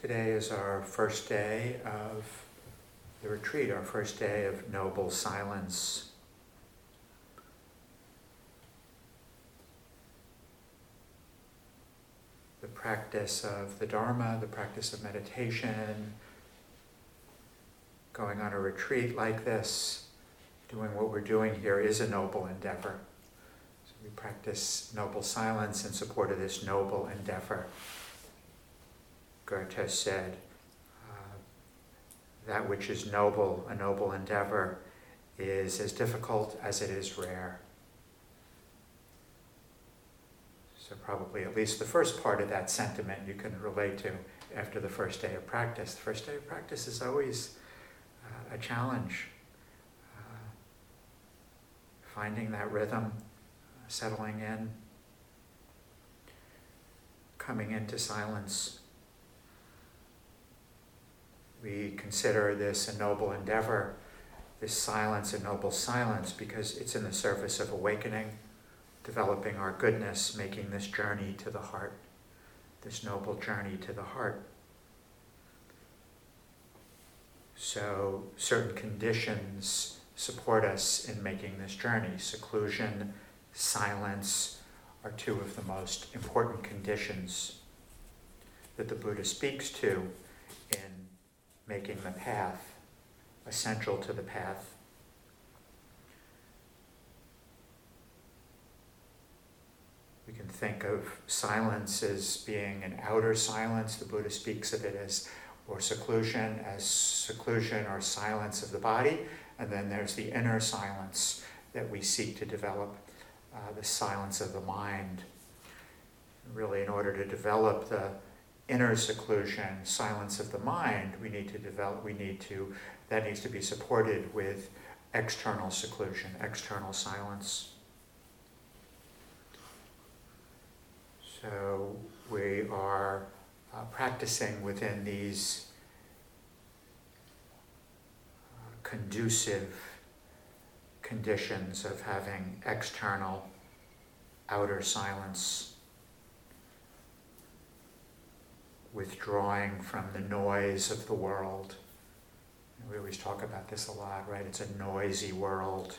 Today is our first day of the retreat, our first day of noble silence. The practice of the Dharma, the practice of meditation, going on a retreat like this, doing what we're doing here is a noble endeavor. So we practice noble silence in support of this noble endeavor. Goethe said, uh, that which is noble, a noble endeavor, is as difficult as it is rare. So, probably at least the first part of that sentiment you can relate to after the first day of practice. The first day of practice is always uh, a challenge. Uh, finding that rhythm, settling in, coming into silence we consider this a noble endeavor, this silence a noble silence, because it's in the service of awakening, developing our goodness, making this journey to the heart, this noble journey to the heart. So, certain conditions support us in making this journey. Seclusion, silence are two of the most important conditions that the Buddha speaks to in making the path essential to the path. We can think of silence as being an outer silence. The Buddha speaks of it as, or seclusion, as seclusion or silence of the body. And then there's the inner silence that we seek to develop, uh, the silence of the mind. Really, in order to develop the inner seclusion, silence of the mind, we need to develop, we need to, that needs to be supported with external seclusion, external silence. So we are uh, practicing within these uh, conducive conditions of having external, outer silence withdrawing from the noise of the world. We always talk about this a lot, right? It's a noisy world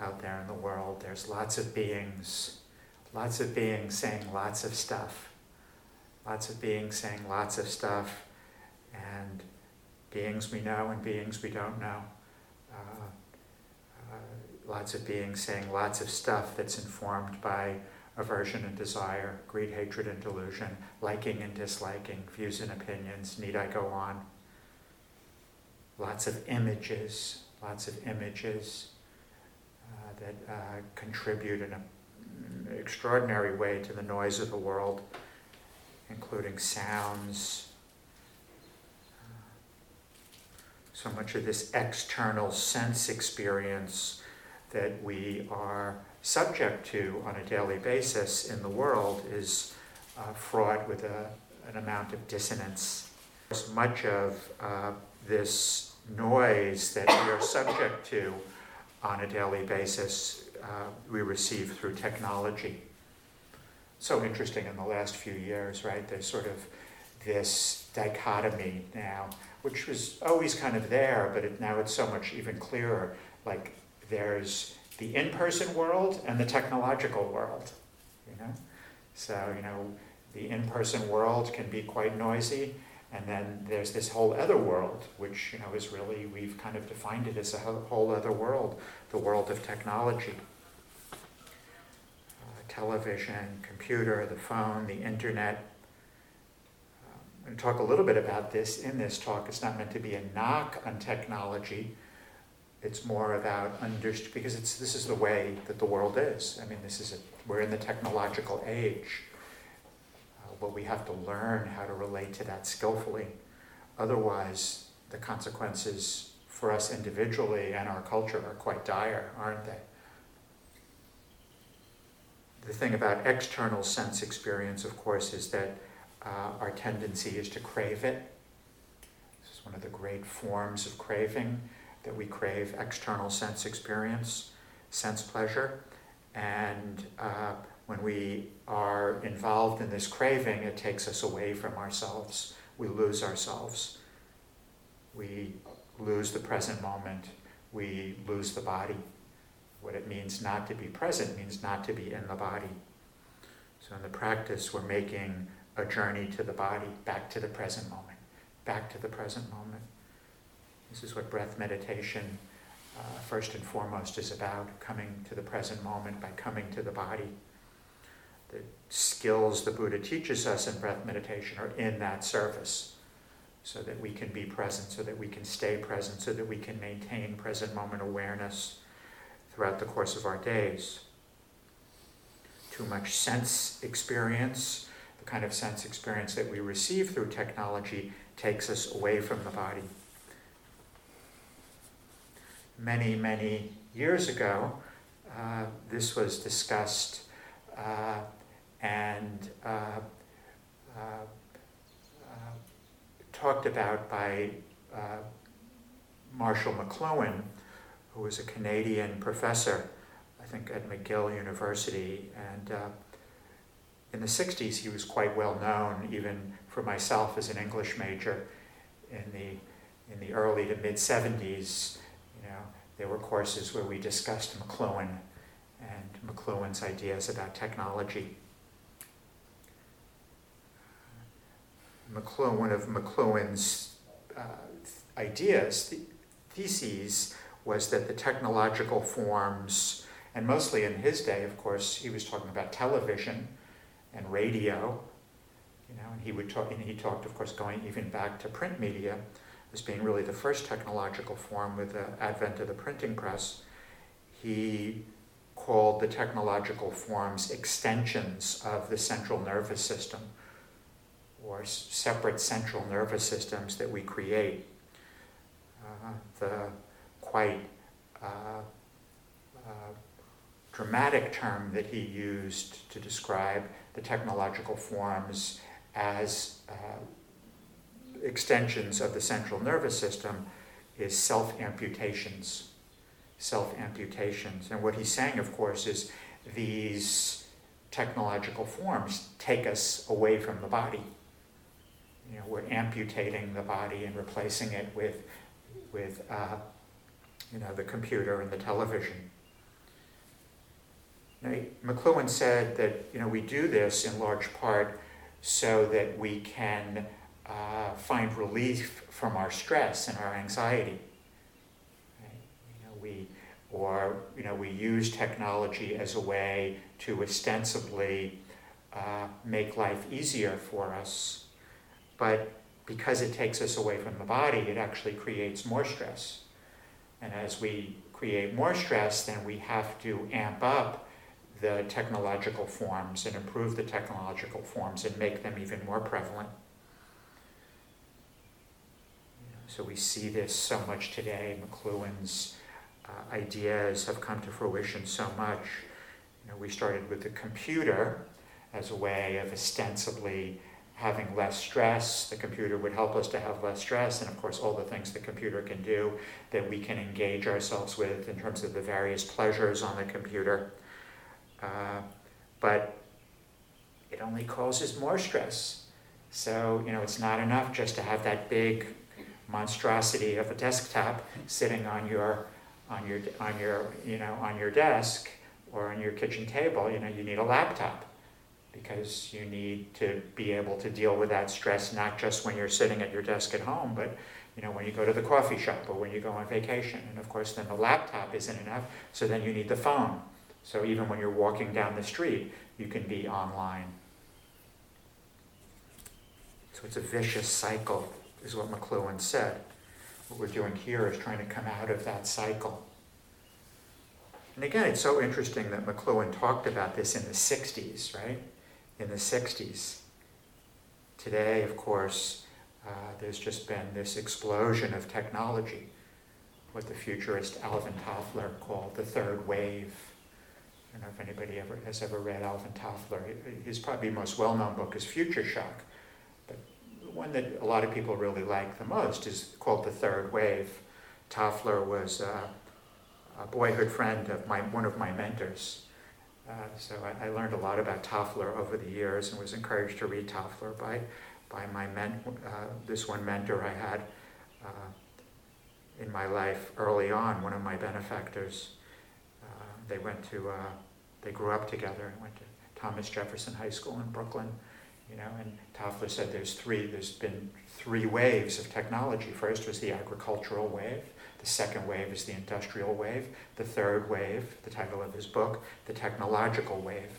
out there in the world. There's lots of beings, lots of beings saying lots of stuff, lots of beings saying lots of stuff, and beings we know and beings we don't know. Uh, uh, lots of beings saying lots of stuff that's informed by aversion and desire, greed, hatred, and delusion, liking and disliking, views and opinions. Need I go on? Lots of images, lots of images uh, that uh, contribute in an extraordinary way to the noise of the world, including sounds. So much of this external sense experience that we are subject to on a daily basis in the world is uh, fraught with a, an amount of dissonance. As Much of uh, this noise that we are subject to on a daily basis uh, we receive through technology. So interesting in the last few years, right? There's sort of this dichotomy now, which was always kind of there, but it, now it's so much even clearer. Like there's the in-person world and the technological world. You know, so you know the in-person world can be quite noisy, and then there's this whole other world, which you know is really we've kind of defined it as a whole other world, the world of technology. Uh, television, computer, the phone, the internet. Um, I'm going to talk a little bit about this in this talk. It's not meant to be a knock on technology it's more about underst- because it's this is the way that the world is. I mean, this is a, we're in the technological age, uh, but we have to learn how to relate to that skillfully. Otherwise, the consequences for us individually and our culture are quite dire, aren't they? The thing about external sense experience, of course, is that uh, our tendency is to crave it. This is one of the great forms of craving that we crave external sense experience, sense pleasure. And uh, when we are involved in this craving, it takes us away from ourselves. we lose ourselves. We lose the present moment. We lose the body. What it means not to be present means not to be in the body. So in the practice, we're making a journey to the body, back to the present moment, back to the present moment. This is what breath meditation, uh, first and foremost, is about coming to the present moment by coming to the body. The skills the Buddha teaches us in breath meditation are in that service so that we can be present, so that we can stay present, so that we can maintain present moment awareness throughout the course of our days. Too much sense experience, the kind of sense experience that we receive through technology, takes us away from the body. Many, many years ago, uh, this was discussed uh, and uh, uh, uh talked about by Marshall McLuhan, who was a Canadian professor, I think at McGill University. And in the 60s, he was quite well known, even for myself as an English major. In the, in the early to mid 70s, you know, there were courses where we discussed McLuhan and McLuhan's ideas about technology. McLuhan, one of McLuhan's uh, ideas, the theses, was that the technological forms, and mostly in his day, of course, he was talking about television and radio, you know, and he would talk, and he talked, of course, going even back to print media as being really the first technological form with the advent of the printing press. He called the technological forms extensions of the central nervous system or separate central nervous systems that we create. Uh, the quite uh, uh, dramatic term that he used to describe the technological forms as uh, extensions of the central nervous system is self amputations. Self amputations. And what he's saying, of course, is these technological forms take us away from the body you know, we're amputating the body and replacing it with, with uh, you know, the computer and the television. Now, McLuhan said that you know, we do this in large part so that we can uh, find relief from our stress and our anxiety. Right? You know, we, or you know, we use technology as a way to ostensibly uh, make life easier for us but because it takes us away from the body, it actually creates more stress. And as we create more stress, then we have to amp up the technological forms and improve the technological forms and make them even more prevalent. So we see this so much today. McLuhan's uh, ideas have come to fruition so much. You know, we started with the computer as a way of ostensibly having less stress. The computer would help us to have less stress, and of course, all the things the computer can do that we can engage ourselves with in terms of the various pleasures on the computer. Uh, but it only causes more stress. So, you know, it's not enough just to have that big monstrosity of a desktop sitting on your on your on your you know on your desk or on your kitchen table you know you need a laptop because you need to be able to deal with that stress not just when you're sitting at your desk at home, but you know when you go to the coffee shop or when you go on vacation. And of course, then the laptop isn't enough, so then you need the phone. So even when you're walking down the street, you can be online. So it's a vicious cycle, is what McLuhan said. What we're doing here is trying to come out of that cycle. And again, it's so interesting that McLuhan talked about this in the 60s, right? in the 60s. Today, of course, uh, there's just been this explosion of technology, what the futurist Alvin Toffler called the third wave. I don't know if anybody ever has ever read Alvin Toffler. His probably most well-known book is Future Shock, one that a lot of people really like the most is called The Third Wave. Toffler was uh, a boyhood friend of my, one of my mentors, uh, so I, I, learned a lot about Toffler over the years and was encouraged to read Toffler by, by my men, uh, this one mentor I had uh, in my life early on, one of my benefactors. Uh, they went to, uh, they grew up together went to Thomas Jefferson High School in Brooklyn, you know, and Toffler said there's three, there's been three waves of technology. First was the agricultural wave, the second wave is the industrial wave, the third wave, the title of his book, the technological wave.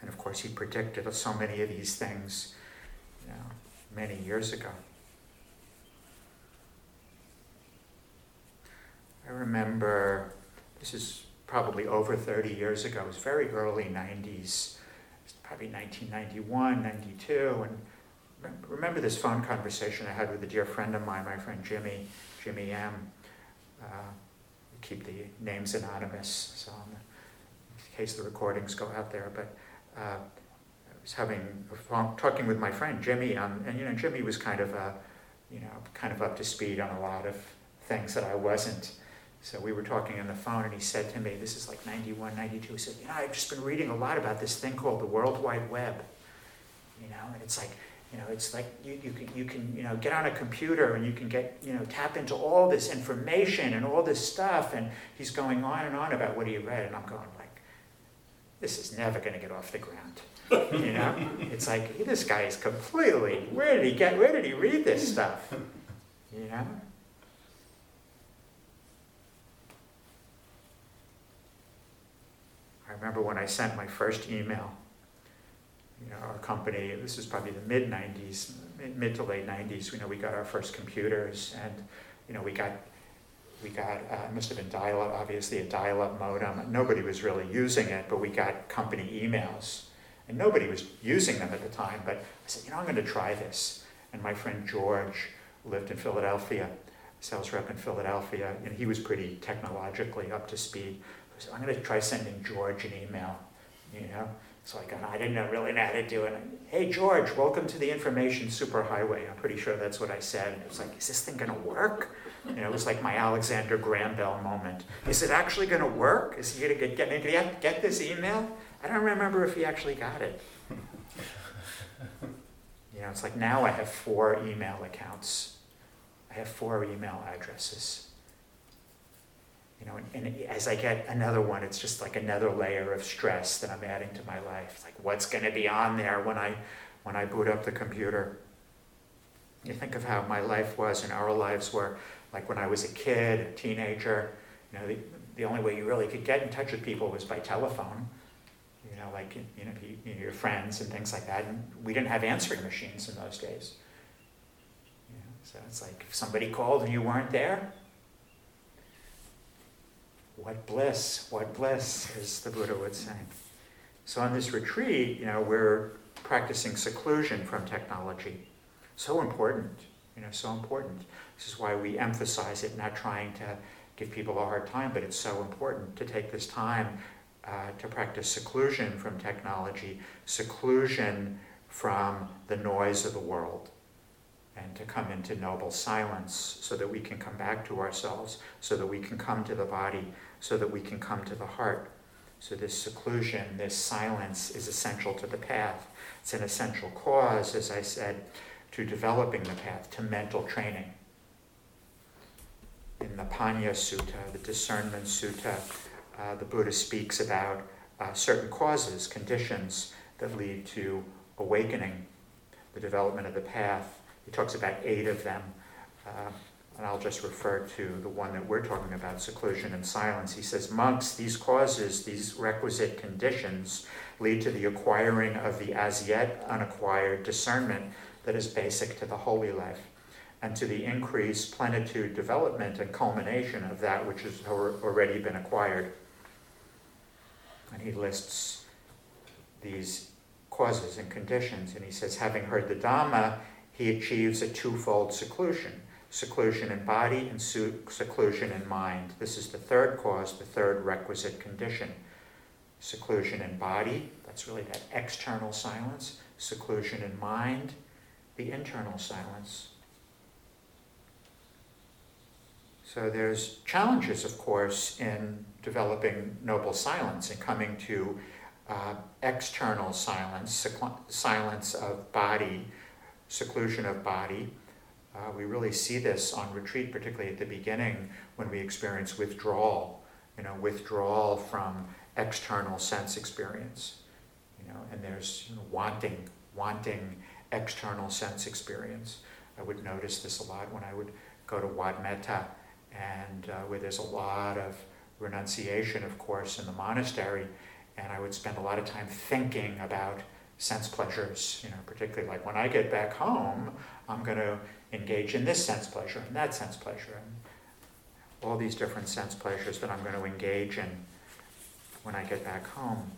And of course, he predicted so many of these things you know, many years ago. I remember, this is probably over 30 years ago, it was very early 90s, probably 1991, 92, and remember this phone conversation I had with a dear friend of mine, my friend Jimmy, Jimmy M. Uh, keep the names anonymous, so in case the recordings go out there, but uh, I was having phone, talking with my friend Jimmy, um, and you know Jimmy was kind of, uh, you know, kind of up to speed on a lot of things that I wasn't. So we were talking on the phone, and he said to me, "This is like 91, 92." He said, "You know, I've just been reading a lot about this thing called the World Wide Web. You know, and it's like." You know, it's like you, you can you can you know get on a computer and you can get you know tap into all this information and all this stuff and he's going on and on about what he read and I'm going like, this is never going to get off the ground. You know, it's like this guy is completely. Where did he get? Where did he read this stuff? You know. Remember when I sent my first email. You know, our company. This was probably the mid '90s, mid to late '90s. You know, we got our first computers, and you know, we got we got uh, it must have been dial-up, obviously a dial-up modem. Nobody was really using it, but we got company emails, and nobody was using them at the time. But I said, you know, I'm going to try this. And my friend George lived in Philadelphia, sales rep in Philadelphia, and he was pretty technologically up to speed. So I'm going to try sending George an email, you know. So I got, I didn't really know how to do it. Hey George, welcome to the information superhighway. I'm pretty sure that's what I said. And it was like, is this thing going to work? You know, it was like my Alexander Graham Bell moment. Is it actually going to work? Is he going to get, get, get this email? I don't remember if he actually got it. You know, it's like now I have four email accounts. I have four email addresses. You know, and, and as I get another one, it's just like another layer of stress that I'm adding to my life. It's like what's going to be on there when I when I boot up the computer? You think of how my life was and our lives were like when I was a kid, a teenager. You know, the, the only way you really could get in touch with people was by telephone you know, like you know, you, your friends and things like that. And we didn't have answering machines in those days. You know, so it's like if somebody called and you weren't there, what bliss, what bliss, as the Buddha would say. So on this retreat, you know, we're practicing seclusion from technology. So important, you know, so important. This is why we emphasize it, not trying to give people a hard time, but it's so important to take this time uh, to practice seclusion from technology, seclusion from the noise of the world, and to come into noble silence so that we can come back to ourselves, so that we can come to the body, so that we can come to the heart. So, this seclusion, this silence is essential to the path. It's an essential cause, as I said, to developing the path, to mental training. In the Panya Sutta, the Discernment Sutta, uh, the Buddha speaks about uh, certain causes, conditions that lead to awakening, the development of the path. He talks about eight of them. Uh, and I'll just refer to the one that we're talking about, seclusion and silence. He says, Monks, these causes, these requisite conditions, lead to the acquiring of the as yet unacquired discernment that is basic to the holy life, and to the increased plenitude, development, and culmination of that which has already been acquired. And he lists these causes and conditions. And he says, having heard the Dhamma, he achieves a twofold seclusion seclusion in body and seclusion in mind. This is the third cause, the third requisite condition. Seclusion in body, that's really that external silence. Seclusion in mind, the internal silence. So there's challenges, of course, in developing noble silence and coming to uh, external silence, silence of body, seclusion of body. Uh, we really see this on retreat, particularly at the beginning when we experience withdrawal, you know, withdrawal from external sense experience, you know, and there's you know, wanting, wanting external sense experience. I would notice this a lot when I would go to Wat Metta, and uh, where there's a lot of renunciation, of course, in the monastery, and I would spend a lot of time thinking about sense pleasures, you know, particularly like when I get back home, I'm going to engage in this sense pleasure and that sense pleasure, and all these different sense pleasures that I'm going to engage in when I get back home.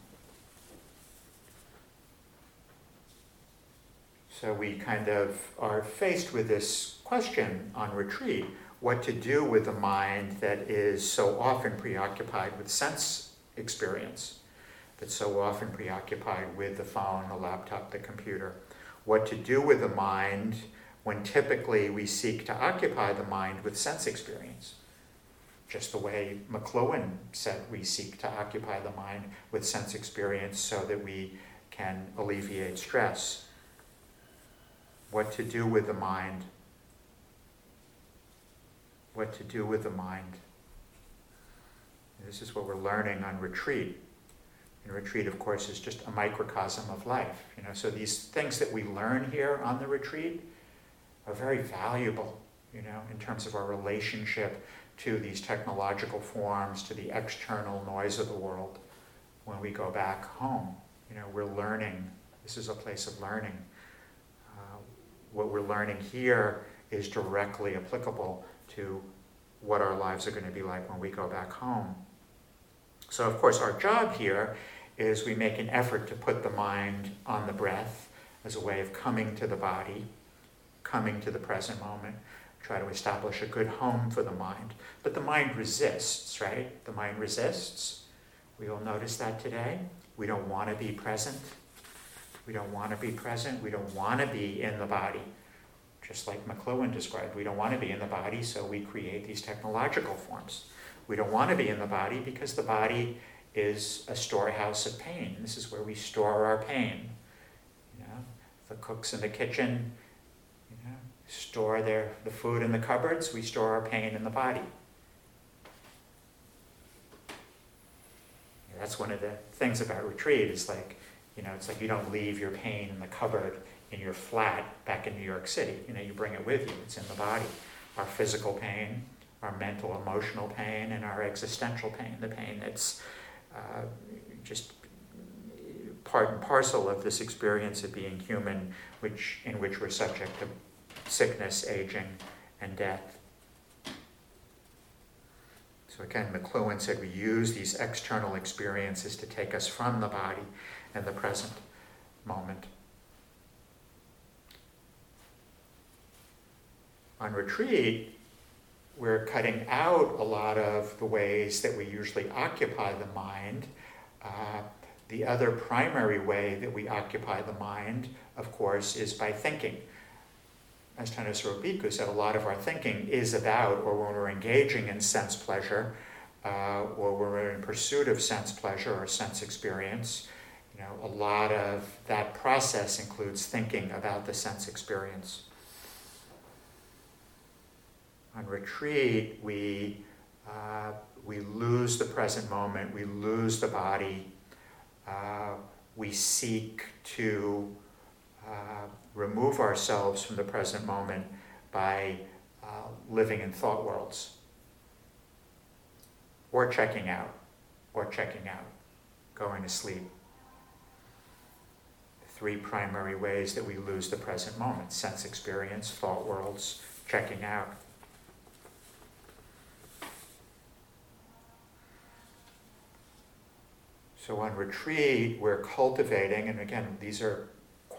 So we kind of are faced with this question on retreat what to do with a mind that is so often preoccupied with sense experience, that's so often preoccupied with the phone, the laptop, the computer. What to do with a mind when typically we seek to occupy the mind with sense experience. Just the way McLuhan said we seek to occupy the mind with sense experience so that we can alleviate stress what to do with the mind. What to do with the mind. This is what we're learning on retreat. And retreat, of course, is just a microcosm of life. You know, so these things that we learn here on the retreat are very valuable, you know, in terms of our relationship to these technological forms, to the external noise of the world. When we go back home, you know, we're learning. This is a place of learning uh, what we're learning here is directly applicable to what our lives are going to be like when we go back home. So, of course, our job here is we make an effort to put the mind on the breath as a way of coming to the body, coming to the present moment, try to establish a good home for the mind. But the mind resists, right? The mind resists. We all notice that today. We don't want to be present. We don't want to be present. We don't want to be in the body. Just like McLuhan described, we don't want to be in the body, so we create these technological forms. We don't want to be in the body because the body is a storehouse of pain. This is where we store our pain. You know, the cooks in the kitchen store their, the food in the cupboards, we store our pain in the body. That's one of the things about retreat is like you know, it's like you don't leave your pain in the cupboard in your flat back in New York City. You know, you bring it with you. It's in the body. Our physical pain, our mental, emotional pain, and our existential pain, the pain that's uh, just part and parcel of this experience of being human, which in which we're subject to sickness, aging, and death. So again, McLuhan said we use these external experiences to take us from the body and the present moment. On retreat, we're cutting out a lot of the ways that we usually occupy the mind. Uh, the other primary way that we occupy the mind, of course, is by thinking. As Thanissaro Bhikkhu said, a lot of our thinking is about, or when we're engaging in sense pleasure, uh, or we're in pursuit of sense pleasure or sense experience, you know, a lot of that process includes thinking about the sense experience. On retreat, we, uh, we lose the present moment, we lose the body, uh, we seek to uh, remove ourselves from the present moment by uh, living in thought worlds or checking out, or checking out, going to sleep three primary ways that we lose the present moment sense experience, thought worlds, checking out. So on retreat, we're cultivating, and again, these are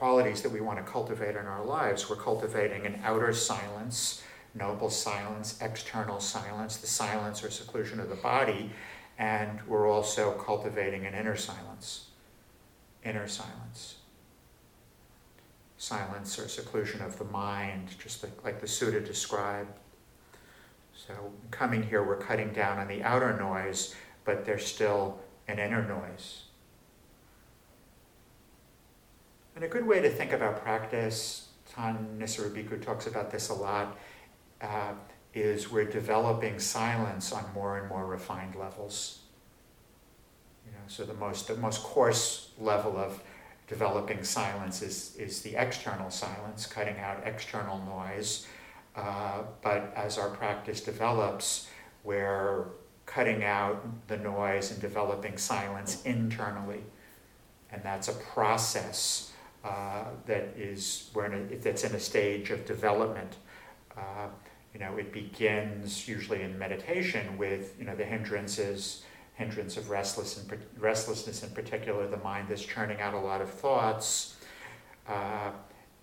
qualities that we want to cultivate in our lives. We're cultivating an outer silence, noble silence, external silence, the silence or seclusion of the body, and we're also cultivating an inner silence, inner silence silence or seclusion of the mind, just like, like the sutta described. So, coming here, we're cutting down on the outer noise, but there's still an inner noise. And a good way to think about practice, Thanissaro Bhikkhu talks about this a lot, uh, is we're developing silence on more and more refined levels. You know, so the most the most coarse level of developing silence is, is the external silence, cutting out external noise. Uh, but as our practice develops, we're cutting out the noise and developing silence internally. And that's a process uh, that is that's in a stage of development. Uh, you know, it begins usually in meditation with you know the hindrances, hindrance of restless and restlessness in particular, the mind that's churning out a lot of thoughts. Uh,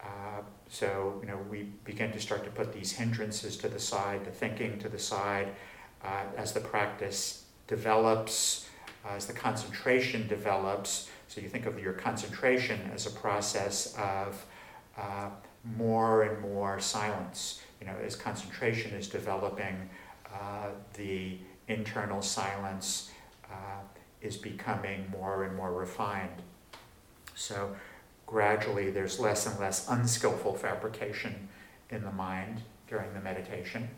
uh, so you know we begin to start to put these hindrances to the side, the thinking to the side, uh, as the practice develops, as the concentration develops. So you think of your concentration as a process of uh, more and more silence you know, as concentration is developing, uh, the internal silence uh, is becoming more and more refined. So gradually there's less and less unskillful fabrication in the mind during the meditation.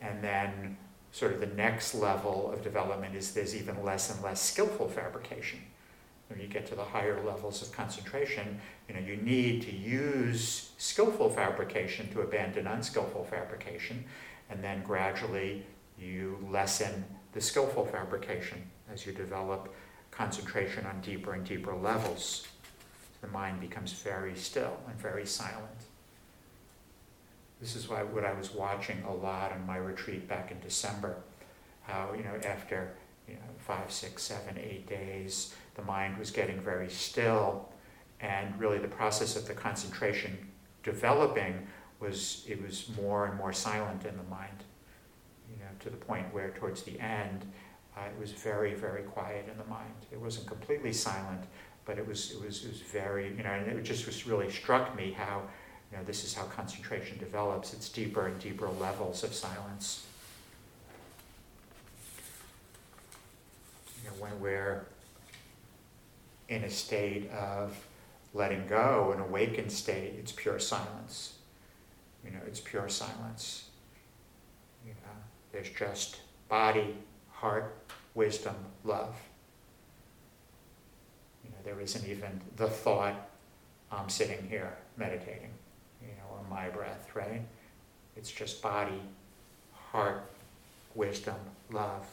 And then sort of the next level of development is there's even less and less skillful fabrication when you get to the higher levels of concentration, you know, you need to use skillful fabrication to abandon unskillful fabrication, and then gradually you lessen the skillful fabrication as you develop concentration on deeper and deeper levels. The mind becomes very still and very silent. This is why what I was watching a lot on my retreat back in December. How, you know, after you know, five, six, seven, eight days, the mind was getting very still, and really the process of the concentration developing was it was more and more silent in the mind, you know, to the point where towards the end uh, it was very, very quiet in the mind. It wasn't completely silent, but it was it was it was very you know, and it just was really struck me how you know this is how concentration develops. It's deeper and deeper levels of silence. You know, when we're in a state of letting go, an awakened state, it's pure silence. You know, it's pure silence. You know, there's just body, heart, wisdom, love. You know, there isn't even the thought, I'm sitting here meditating, my breath, right? It's just body, heart, wisdom, love,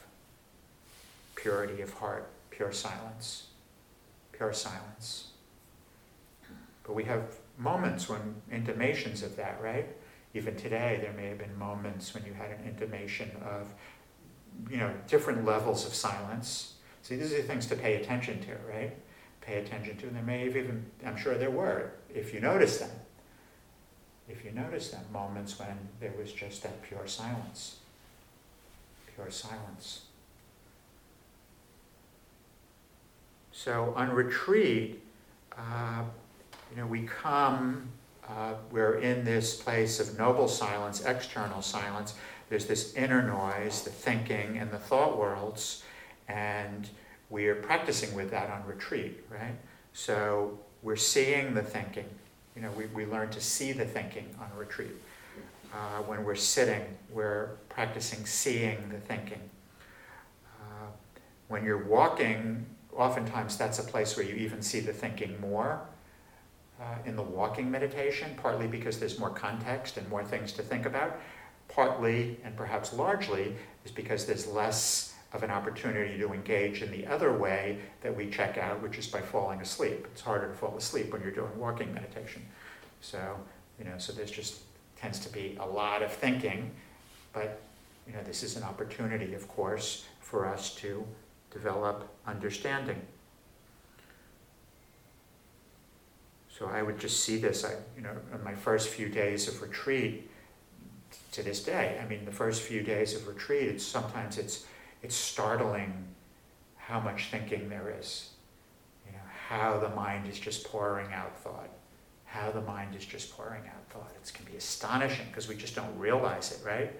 purity of heart, pure silence pure silence. But we have moments when intimations of that, right? Even today, there may have been moments when you had an intimation of, you know, different levels of silence. See, these are things to pay attention to, right? Pay attention to. And there may have even, I'm sure there were, if you notice them. If you notice that moments when there was just that pure silence. Pure silence. So on retreat, uh, you know, we come, uh, we're in this place of noble silence, external silence. There's this inner noise, the thinking and the thought worlds, and we are practicing with that on retreat, right? So we're seeing the thinking. You know, we, we learn to see the thinking on retreat. Uh, when we're sitting, we're practicing seeing the thinking. Uh, when you're walking, oftentimes that's a place where you even see the thinking more uh, in the walking meditation, partly because there's more context and more things to think about, partly and perhaps largely is because there's less of an opportunity to engage in the other way that we check out, which is by falling asleep. It's harder to fall asleep when you're doing walking meditation. So, you know, so there's just tends to be a lot of thinking, but you know, this is an opportunity, of course, for us to develop understanding. So I would just see this, I, you know, in my first few days of retreat to this day. I mean, the first few days of retreat, it's sometimes it's it's startling how much thinking there is. You know, how the mind is just pouring out thought. How the mind is just pouring out thought. It can be astonishing because we just don't realize it, right?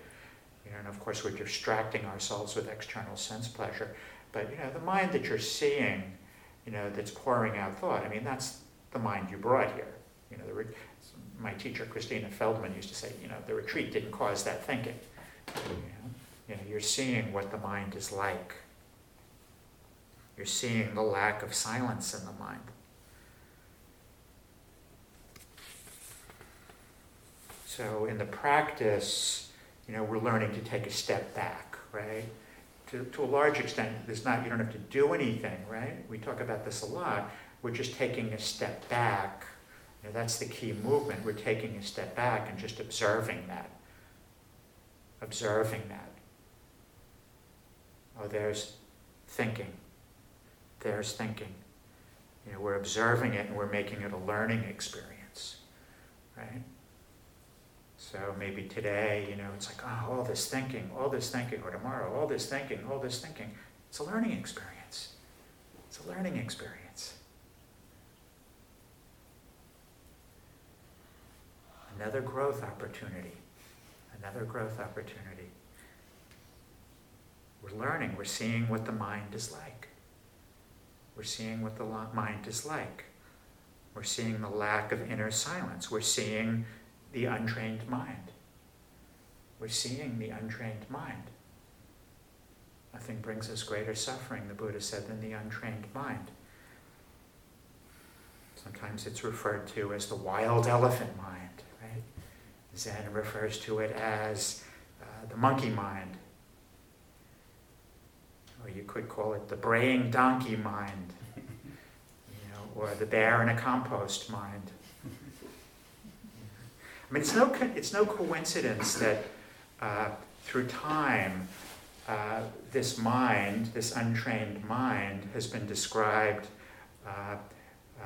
You know, and of course we're distracting ourselves with external sense pleasure. But you know, the mind that you're seeing, you know, that's pouring out thought. I mean, that's the mind you brought here. You know, the re- my teacher Christina Feldman used to say, you know, the retreat didn't cause that thinking. You know, you know, you're seeing what the mind is like. You're seeing the lack of silence in the mind. So in the practice, you know, we're learning to take a step back, right? To, to a large extent, there's not, you don't have to do anything, right? We talk about this a lot. We're just taking a step back. You know, that's the key movement. We're taking a step back and just observing that. Observing that. Oh, there's thinking. There's thinking. You know, we're observing it and we're making it a learning experience, right? So maybe today, you know, it's like, oh, all this thinking, all this thinking, or tomorrow, all this thinking, all this thinking. It's a learning experience. It's a learning experience. Another growth opportunity. Another growth opportunity. We're learning, we're seeing what the mind is like. We're seeing what the mind is like. We're seeing the lack of inner silence. We're seeing the untrained mind. We're seeing the untrained mind. Nothing brings us greater suffering, the Buddha said, than the untrained mind. Sometimes it's referred to as the wild elephant mind, right? Zen refers to it as uh, the monkey mind. Or you could call it the braying donkey mind, you know, or the bear in a compost mind. I mean, it's no, it's no coincidence that uh, through time, uh, this mind, this untrained mind, has been described uh, uh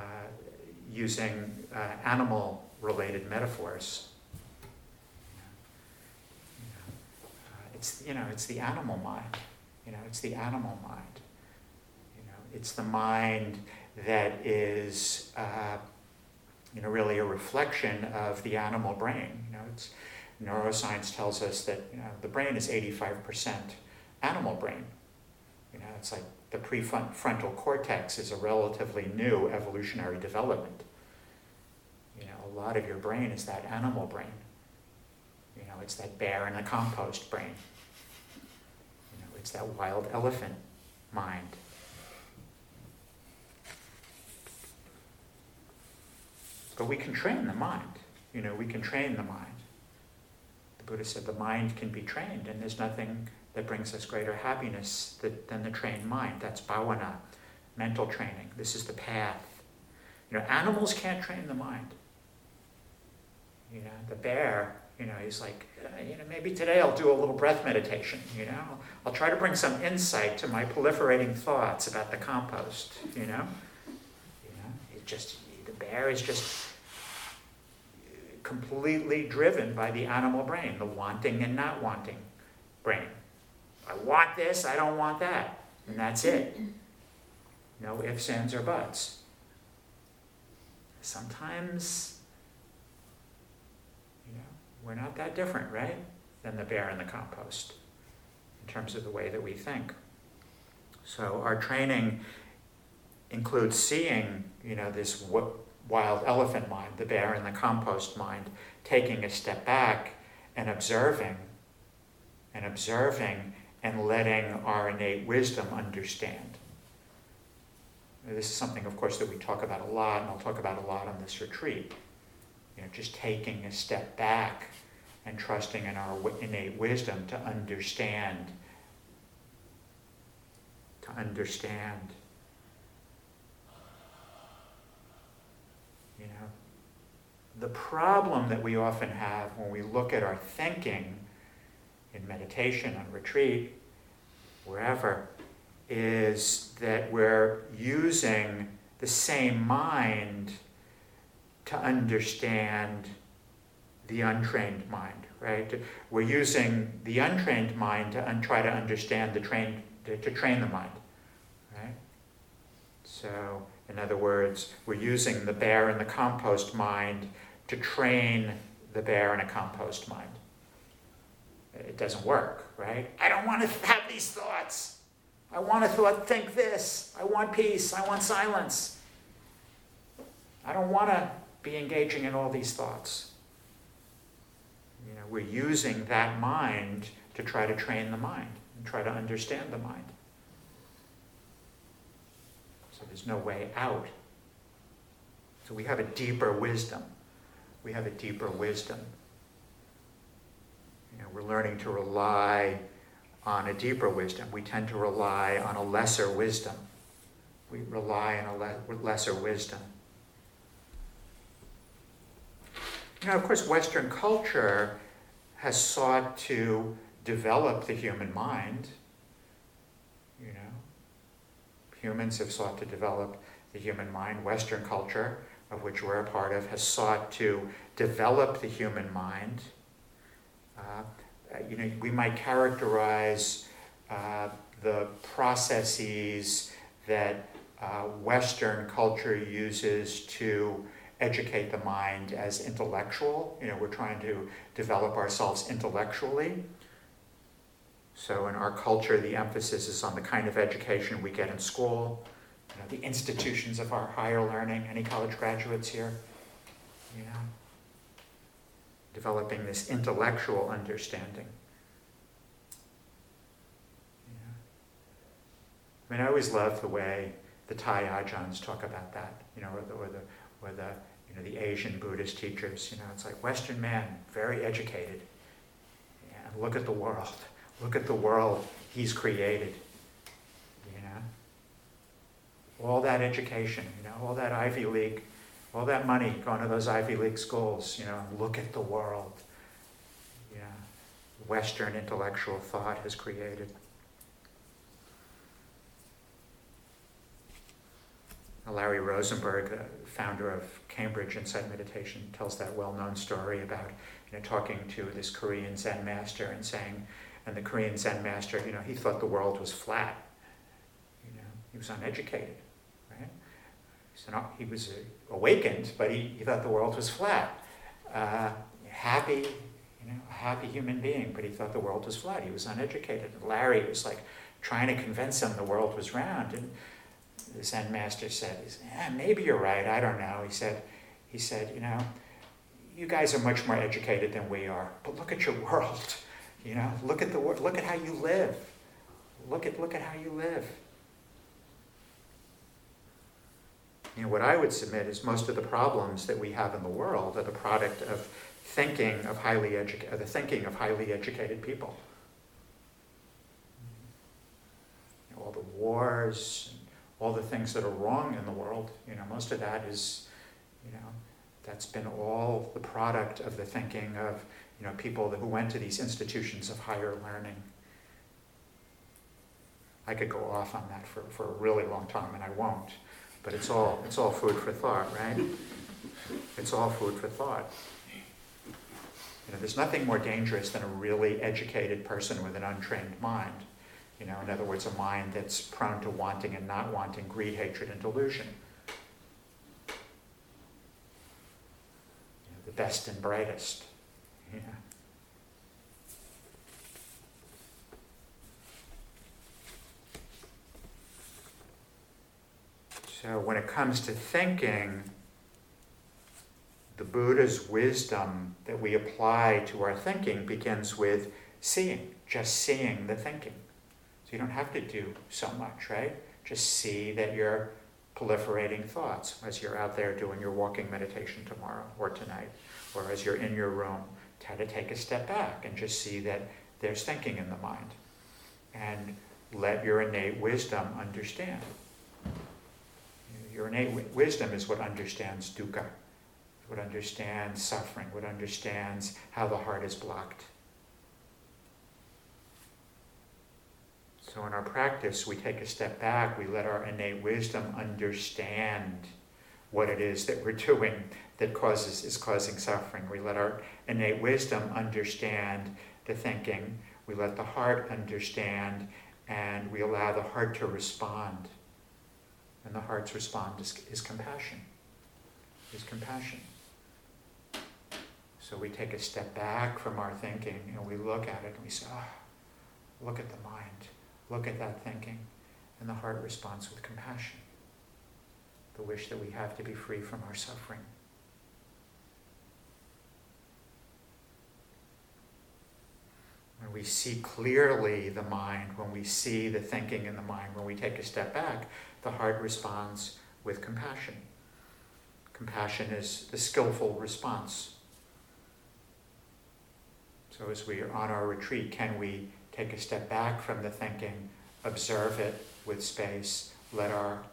using uh, animal related metaphors. Uh, it's, you know, it's the animal mind. You know, it's the animal mind. You know, it's the mind that is uh, you know, really a reflection of the animal brain. You know, it's, neuroscience tells us that you know, the brain is 85% animal brain. You know, it's like the prefrontal cortex is a relatively new evolutionary development. You know, a lot of your brain is that animal brain. You know, it's that bear in the compost brain. It's that wild elephant mind. But we can train the mind. You know, we can train the mind. The Buddha said the mind can be trained, and there's nothing that brings us greater happiness than the trained mind. That's bhavana, mental training. This is the path. You know, animals can't train the mind. You know, the bear, you know, he's like, uh, you know, maybe today I'll do a little breath meditation, you know. I'll try to bring some insight to my proliferating thoughts about the compost, you know. You know, it just, the bear is just completely driven by the animal brain, the wanting and not wanting brain. I want this, I don't want that. And that's it. No ifs, ands, or buts. Sometimes, we're not that different, right? Than the bear in the compost in terms of the way that we think. So our training includes seeing, you know, this wild elephant mind, the bear and the compost mind, taking a step back and observing and observing and letting our innate wisdom understand. This is something, of course, that we talk about a lot, and I'll talk about a lot on this retreat. You know, just taking a step back and trusting in our innate wisdom to understand, to understand. You know, the problem that we often have when we look at our thinking in meditation, on retreat, wherever, is that we're using the same mind to understand the untrained mind, right? We're using the untrained mind to un- try to understand the trained, to, to train the mind, right? So in other words, we're using the bear and the compost mind to train the bear in a compost mind. It doesn't work, right? I don't want to have these thoughts. I want to think this. I want peace. I want silence. I don't want to be engaging in all these thoughts. We're using that mind to try to train the mind and try to understand the mind. So there's no way out. So we have a deeper wisdom. We have a deeper wisdom. You know, we're learning to rely on a deeper wisdom. We tend to rely on a lesser wisdom. We rely on a le- lesser wisdom. You know, of course, Western culture has sought to develop the human mind. You know, humans have sought to develop the human mind. Western culture, of which we're a part of, has sought to develop the human mind. Uh, you know, we might characterize uh, the processes that uh, Western culture uses to educate the mind as intellectual. You know, we're trying to develop ourselves intellectually. So in our culture, the emphasis is on the kind of education we get in school, you know, the institutions of our higher learning. Any college graduates here? You know, developing this intellectual understanding. I mean, I always love the way the Thai Ajahns talk about that, you know, or the, or the, or the you know, the Asian Buddhist teachers, you know, it's like Western man, very educated. And look at the world. Look at the world he's created. You know? All that education, you know, all that Ivy League, all that money going to those Ivy League schools, you know, look at the world. You know, Western intellectual thought has created. Larry Rosenberg, founder of Cambridge Insight Meditation, tells that well-known story about you know, talking to this Korean Zen master and saying, and the Korean Zen master, you know, he thought the world was flat. You know, he was uneducated, right? So not, he was awakened, but he, he thought the world was flat. Uh, happy, you know, happy human being, but he thought the world was flat. He was uneducated. And Larry was like trying to convince him the world was round. And the Zen master said, yeah, maybe you're right, I don't know. He said, he said, you know, you guys are much more educated than we are, but look at your world. You know, look at the world, look at how you live. Look at look at how you live. You know, what I would submit is most of the problems that we have in the world are the product of thinking of highly educated, the thinking of highly educated people. You know, all the wars, all the things that are wrong in the world, you know, most of that is, you know, that's been all the product of the thinking of, you know, people who went to these institutions of higher learning. I could go off on that for, for a really long time, and I won't. But it's all, it's all food for thought, right? It's all food for thought. You know, there's nothing more dangerous than a really educated person with an untrained mind. You know, in other words, a mind that's prone to wanting and not wanting, greed, hatred, and delusion. You know, the best and brightest. Yeah. So when it comes to thinking, the Buddha's wisdom that we apply to our thinking begins with seeing, just seeing the thinking. You don't have to do so much, right? Just see that you're proliferating thoughts as you're out there doing your walking meditation tomorrow or tonight, or as you're in your room. Try to take a step back and just see that there's thinking in the mind. And let your innate wisdom understand. Your innate wisdom is what understands dukkha, what understands suffering, what understands how the heart is blocked. So in our practice, we take a step back, we let our innate wisdom understand what it is that we're doing that causes is causing suffering. We let our innate wisdom understand the thinking. We let the heart understand, and we allow the heart to respond. And the heart's response is, is compassion. Is compassion. So we take a step back from our thinking and we look at it and we say, oh, look at the mind. Look at that thinking. And the heart responds with compassion, the wish that we have to be free from our suffering. When we see clearly the mind, when we see the thinking in the mind, when we take a step back, the heart responds with compassion. Compassion is the skillful response. So, as we are on our retreat, can we take a step back from the thinking, observe it with space, let our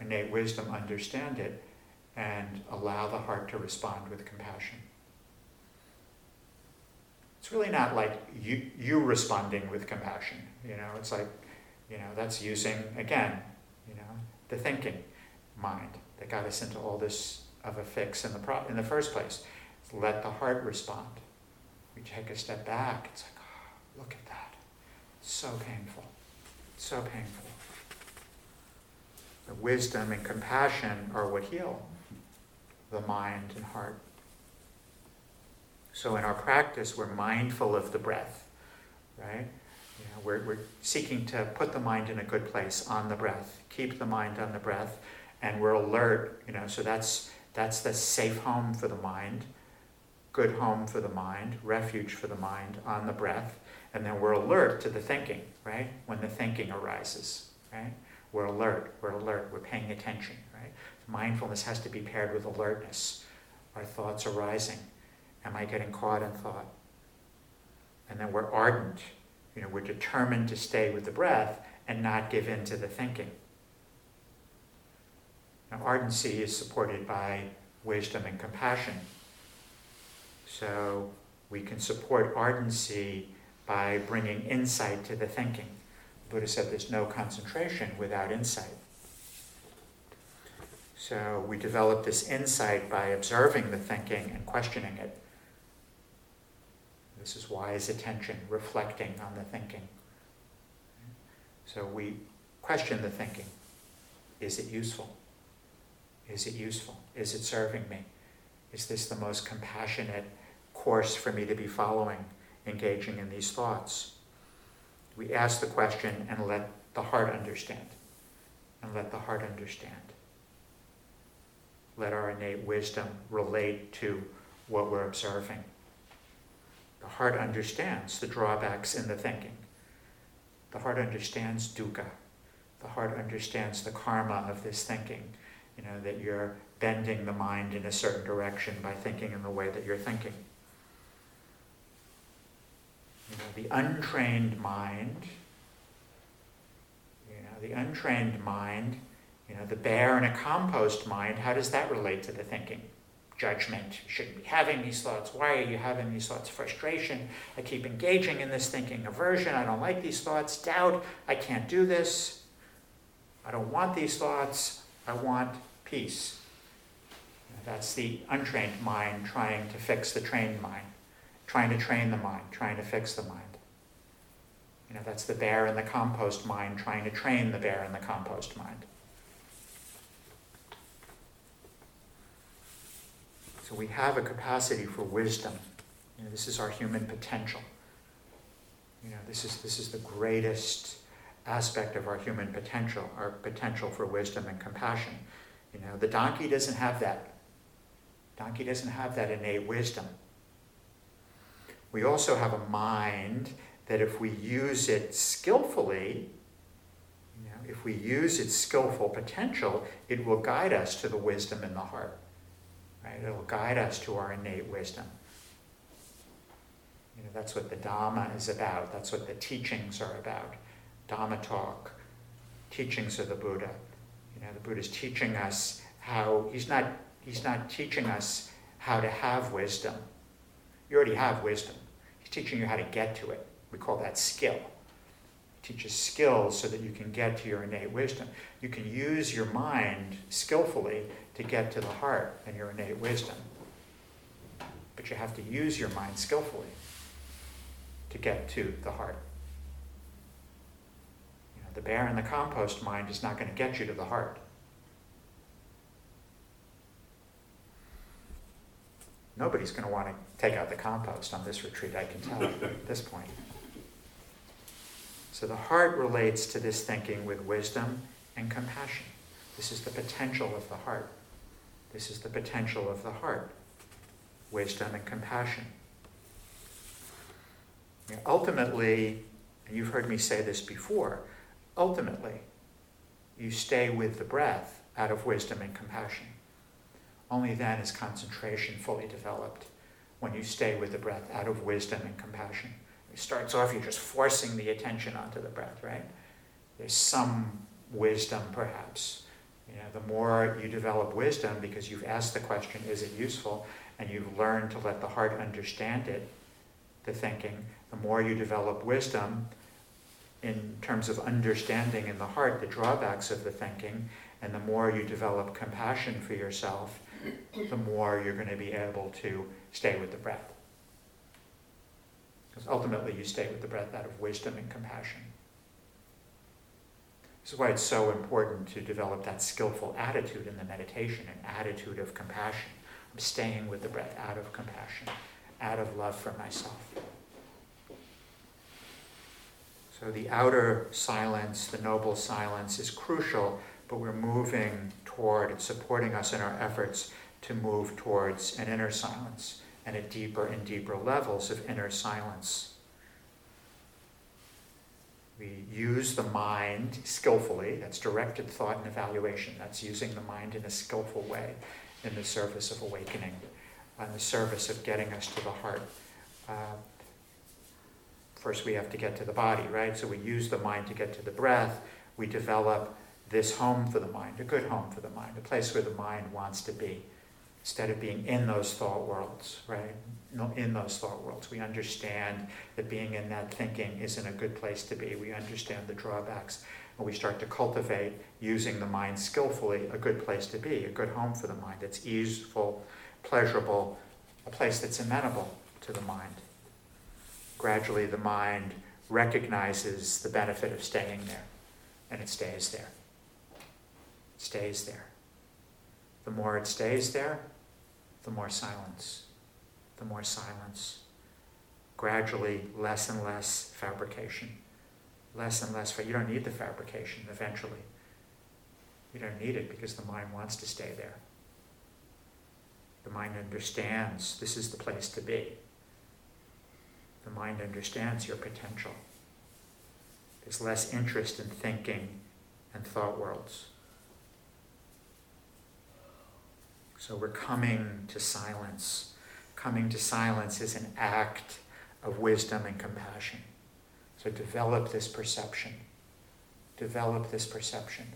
innate wisdom understand it, and allow the heart to respond with compassion? It's really not like you, you responding with compassion. You know, it's like, you know, that's using, again, you know, the thinking mind that got us into all this of a fix in the, pro- in the first place. Let the heart respond. We take a step back. It's like, oh, look at. It's so painful. so painful. The wisdom and compassion are what heal the mind and heart. So in our practice, we're mindful of the breath, right? You know, we're, we're seeking to put the mind in a good place on the breath, keep the mind on the breath, and we're alert, you know, so that's, that's the safe home for the mind, good home for the mind, refuge for the mind on the breath, and then we're alert to the thinking, right? When the thinking arises, right? We're alert, we're alert, we're paying attention, right? Mindfulness has to be paired with alertness. Our thoughts arising Am I getting caught in thought? And then we're ardent. You know, we're determined to stay with the breath and not give in to the thinking. Now, ardency is supported by wisdom and compassion. So we can support ardency by bringing insight to the thinking. The Buddha said there's no concentration without insight. So we develop this insight by observing the thinking and questioning it. This is wise attention, reflecting on the thinking. So we question the thinking. Is it useful? Is it useful? Is it serving me? Is this the most compassionate course for me to be following, engaging in these thoughts? We ask the question and let the heart understand. And let the heart understand. Let our innate wisdom relate to what we're observing. The heart understands the drawbacks in the thinking. The heart understands dukkha. The heart understands the karma of this thinking. You know, that you're bending the mind in a certain direction by thinking in the way that you're thinking. You know, the untrained mind, you know, the untrained mind, you know, the bear in a compost mind, how does that relate to the thinking? judgment. Shouldn't be having these thoughts. Why are you having these thoughts? Frustration. I keep engaging in this thinking. Aversion. I don't like these thoughts. Doubt. I can't do this. I don't want these thoughts. I want peace. That's the untrained mind trying to fix the trained mind, trying to train the mind, trying to fix the mind. You know, that's the bear in the compost mind trying to train the bear in the compost mind. So we have a capacity for wisdom. You know, this is our human potential. You know, this is, this is the greatest aspect of our human potential, our potential for wisdom and compassion. You know, the donkey doesn't have that. Donkey doesn't have that innate wisdom. We also have a mind that if we use it skillfully, you know, if we use its skillful potential, it will guide us to the wisdom in the heart. Right? It'll guide us to our innate wisdom. You know, that's what the Dhamma is about. That's what the teachings are about. Dhamma talk, teachings of the Buddha. You know, the Buddha's teaching us how he's not he's not teaching us how to have wisdom. You already have wisdom. Teaching you how to get to it. We call that skill. He teaches skills so that you can get to your innate wisdom. You can use your mind skillfully to get to the heart and your innate wisdom. But you have to use your mind skillfully to get to the heart. You know, the bear in the compost mind is not going to get you to the heart. Nobody's going to want to take out the compost on this retreat, I can tell you at this point. So the heart relates to this thinking with wisdom and compassion. This is the potential of the heart. This is the potential of the heart. Wisdom and compassion. Ultimately, and you've heard me say this before, ultimately, you stay with the breath out of wisdom and compassion. Only then is concentration fully developed when you stay with the breath out of wisdom and compassion. It starts off, you're just forcing the attention onto the breath, right? There's some wisdom, perhaps. You know, the more you develop wisdom because you've asked the question, is it useful? And you've learned to let the heart understand it, the thinking, the more you develop wisdom in terms of understanding in the heart the drawbacks of the thinking, and the more you develop compassion for yourself, the more you're going to be able to stay with the breath. Because ultimately, you stay with the breath out of wisdom and compassion. This is why it's so important to develop that skillful attitude in the meditation, an attitude of compassion. I'm staying with the breath out of compassion, out of love for myself. So the outer silence, the noble silence, is crucial, but we're moving toward, it's supporting us in our efforts to move towards an inner silence and at deeper and deeper levels of inner silence. We use the mind skillfully, that's directed thought and evaluation, that's using the mind in a skillful way in the service of awakening, in the service of getting us to the heart. Uh, first, we have to get to the body, right? So we use the mind to get to the breath. We develop this home for the mind, a good home for the mind, a place where the mind wants to be instead of being in those thought worlds, right? In those thought worlds. We understand that being in that thinking isn't a good place to be. We understand the drawbacks. And we start to cultivate using the mind skillfully a good place to be, a good home for the mind that's easeful, pleasurable, a place that's amenable to the mind. Gradually, the mind recognizes the benefit of staying there, and it stays there. Stays there. The more it stays there, the more silence, the more silence. Gradually, less and less fabrication, less and less. Fa- you don't need the fabrication eventually. You don't need it because the mind wants to stay there. The mind understands this is the place to be. The mind understands your potential. There's less interest in thinking and thought worlds. So we're coming to silence. Coming to silence is an act of wisdom and compassion. So develop this perception. Develop this perception.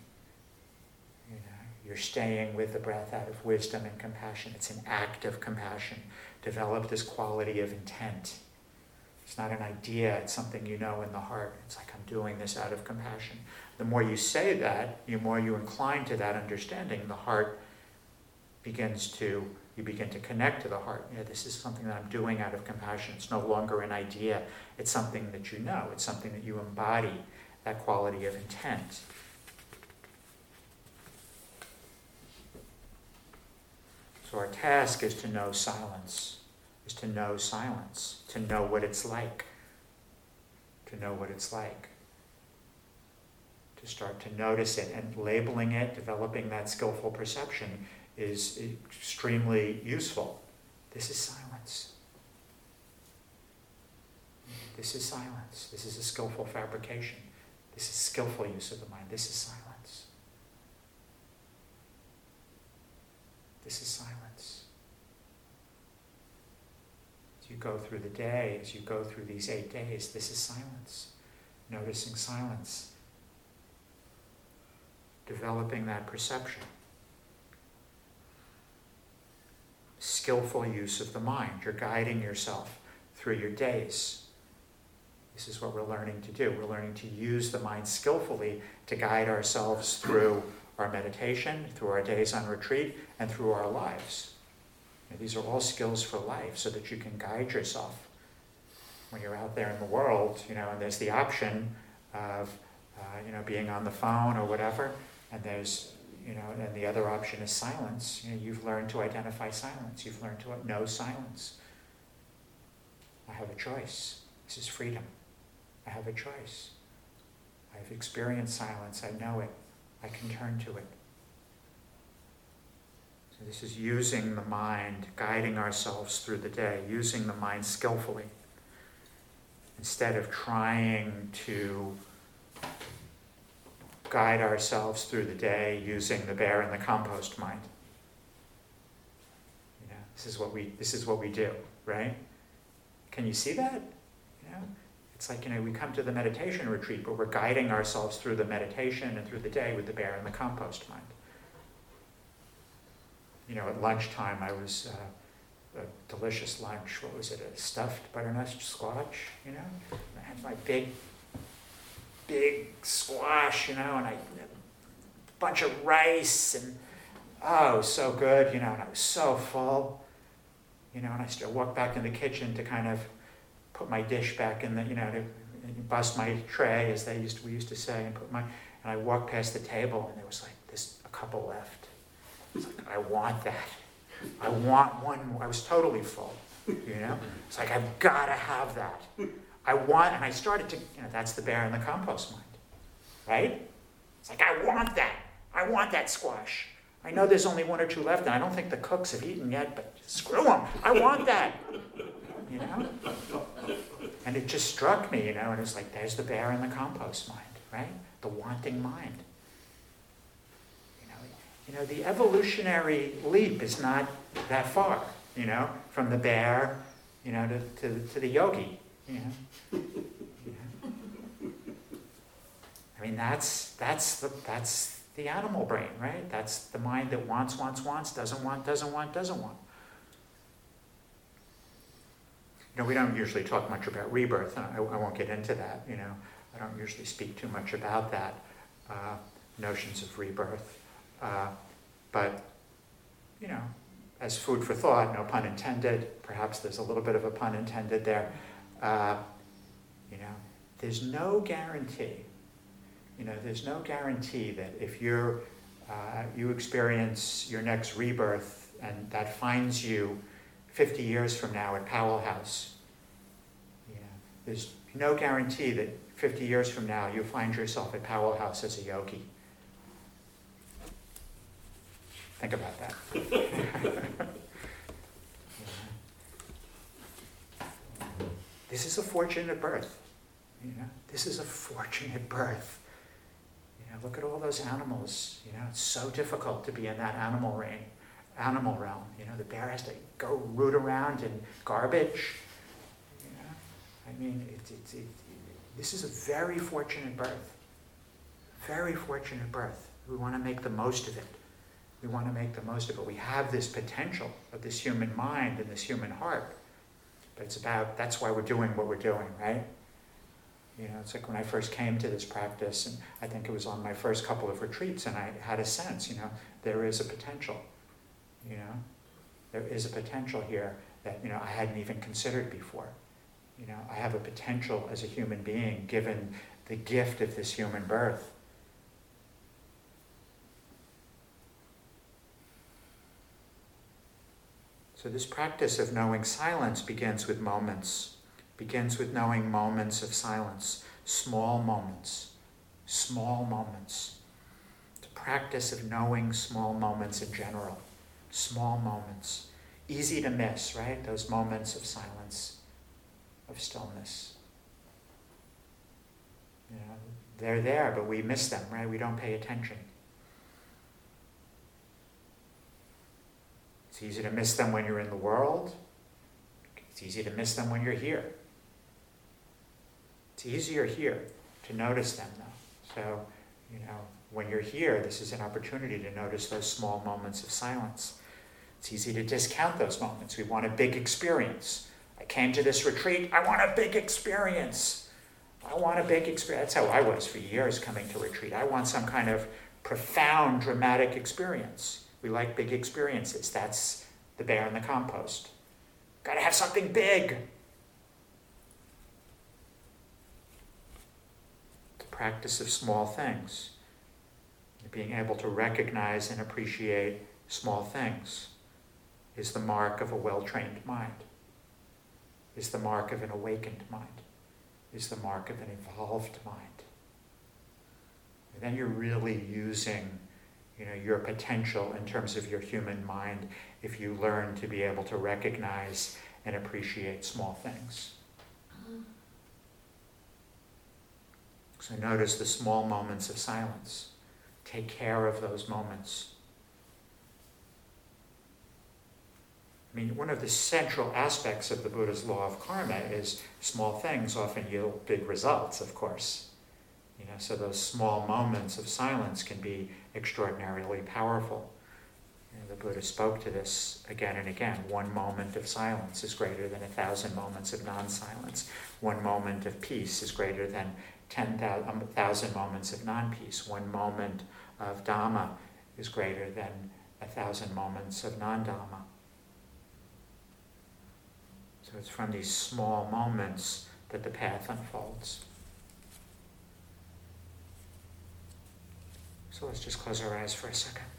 You know, you're staying with the breath out of wisdom and compassion. It's an act of compassion. Develop this quality of intent. It's not an idea, it's something you know in the heart. It's like, I'm doing this out of compassion. The more you say that, the more you incline to that understanding, the heart begins to, you begin to connect to the heart. This is something that I'm doing out of compassion. It's no longer an idea. It's something that you know. It's something that you embody, that quality of intent. So our task is to know silence, is to know silence, to know what it's like, to know what it's like to start to notice it and labeling it, developing that skillful perception is extremely useful. This is silence. This is silence. This is a skillful fabrication. This is skillful use of the mind. This is silence. This is silence. As you go through the day, as you go through these eight days, this is silence. Noticing silence. Developing that perception. Skillful use of the mind. You're guiding yourself through your days. This is what we're learning to do. We're learning to use the mind skillfully to guide ourselves through our meditation, through our days on retreat, and through our lives. And these are all skills for life so that you can guide yourself when you're out there in the world, you know, and there's the option of, uh, you know, being on the phone or whatever, and there's you know, and the other option is silence. You know, you've learned to identify silence. You've learned to know silence. I have a choice. This is freedom. I have a choice. I've experienced silence. I know it. I can turn to it. So this is using the mind, guiding ourselves through the day, using the mind skillfully instead of trying to guide ourselves through the day using the bear and the compost mind. You know, this is what we this is what we do, right? Can you see that? You know, it's like you know we come to the meditation retreat, but we're guiding ourselves through the meditation and through the day with the bear and the compost mind. You know, at lunchtime I was. Uh, a delicious lunch. What was it? A stuffed butternut squash, you know? I had my big, big squash, you know, and I a bunch of rice and oh, so good, you know, and I was so full, you know, and I still walked back in the kitchen to kind of put my dish back in the, you know, to bust my tray, as they used to, we used to say, and put my, and I walked past the table, and there was like this a couple left. It's like I want that. I want one more. I was totally full, you know? It's like, I've got to have that. I want, and I started to, you know, that's the bear in the compost mind, right? It's like, I want that. I want that squash. I know there's only one or two left, and I don't think the cooks have eaten yet, but screw them. I want that. You know? And it just struck me, you know, and it's like, there's the bear in the compost mind, right? The wanting mind. You know, you know, the evolutionary leap is not that far, you know, from the bear, you know, to, to, to the yogi, know. I mean, that's, that's, the, that's the animal brain, right? That's the mind that wants, wants, wants, doesn't want, doesn't want, doesn't want. You know, we don't usually talk much about rebirth, I, I won't get into that, you know. I don't usually speak too much about that, uh, notions of rebirth. Uh, but, you know, as food for thought, no pun intended, perhaps there's a little bit of a pun intended there. Uh, you know, there's no guarantee. You know, there's no guarantee that if you're, uh, you experience your next rebirth and that finds you 50 years from now at Powell House, you know, there's no guarantee that 50 years from now you'll find yourself at Powell House as a yogi. Think about that. this is a fortunate birth. You know, this is a fortunate birth. You know, look at all those animals. You know, it's so difficult to be in that animal realm. Animal realm. You know, the bear has to go root around in garbage. You know, I mean, it, it, it, this is a very fortunate birth. Very fortunate birth. We want to make the most of it. We want to make the most of it. We have this potential of this human mind and this human heart. But it's about, that's why we're doing what we're doing, right? You know, it's like when I first came to this practice, and I think it was on my first couple of retreats, and I had a sense, you know, there is a potential. You know, there is a potential here that, you know, I hadn't even considered before. You know, I have a potential as a human being given the gift of this human birth So, this practice of knowing silence begins with moments, begins with knowing moments of silence, small moments, small moments. The practice of knowing small moments in general, small moments. Easy to miss, right? Those moments of silence, of stillness. You know, they're there, but we miss them, right? We don't pay attention. It's easy to miss them when you're in the world. It's easy to miss them when you're here. It's easier here to notice them, though. So, you know, when you're here, this is an opportunity to notice those small moments of silence. It's easy to discount those moments. We want a big experience. I came to this retreat, I want a big experience. I want a big experience. That's how I was for years coming to retreat. I want some kind of profound, dramatic experience. We like big experiences. That's the bear in the compost. Got to have something big. The practice of small things. Being able to recognize and appreciate small things is the mark of a well trained mind, is the mark of an awakened mind, is the mark of an evolved mind. then you're really using you know, your potential in terms of your human mind if you learn to be able to recognize and appreciate small things. So notice the small moments of silence. Take care of those moments. I mean, one of the central aspects of the Buddha's law of karma is small things often yield big results, of course. You know, so those small moments of silence can be extraordinarily powerful. Know, the Buddha spoke to this again and again. One moment of silence is greater than a thousand moments of non silence. One moment of peace is greater than 10,000 um, moments of non peace. One moment of Dhamma is greater than a thousand moments of non Dhamma. So it's from these small moments that the path unfolds. Let's just close our eyes for a second.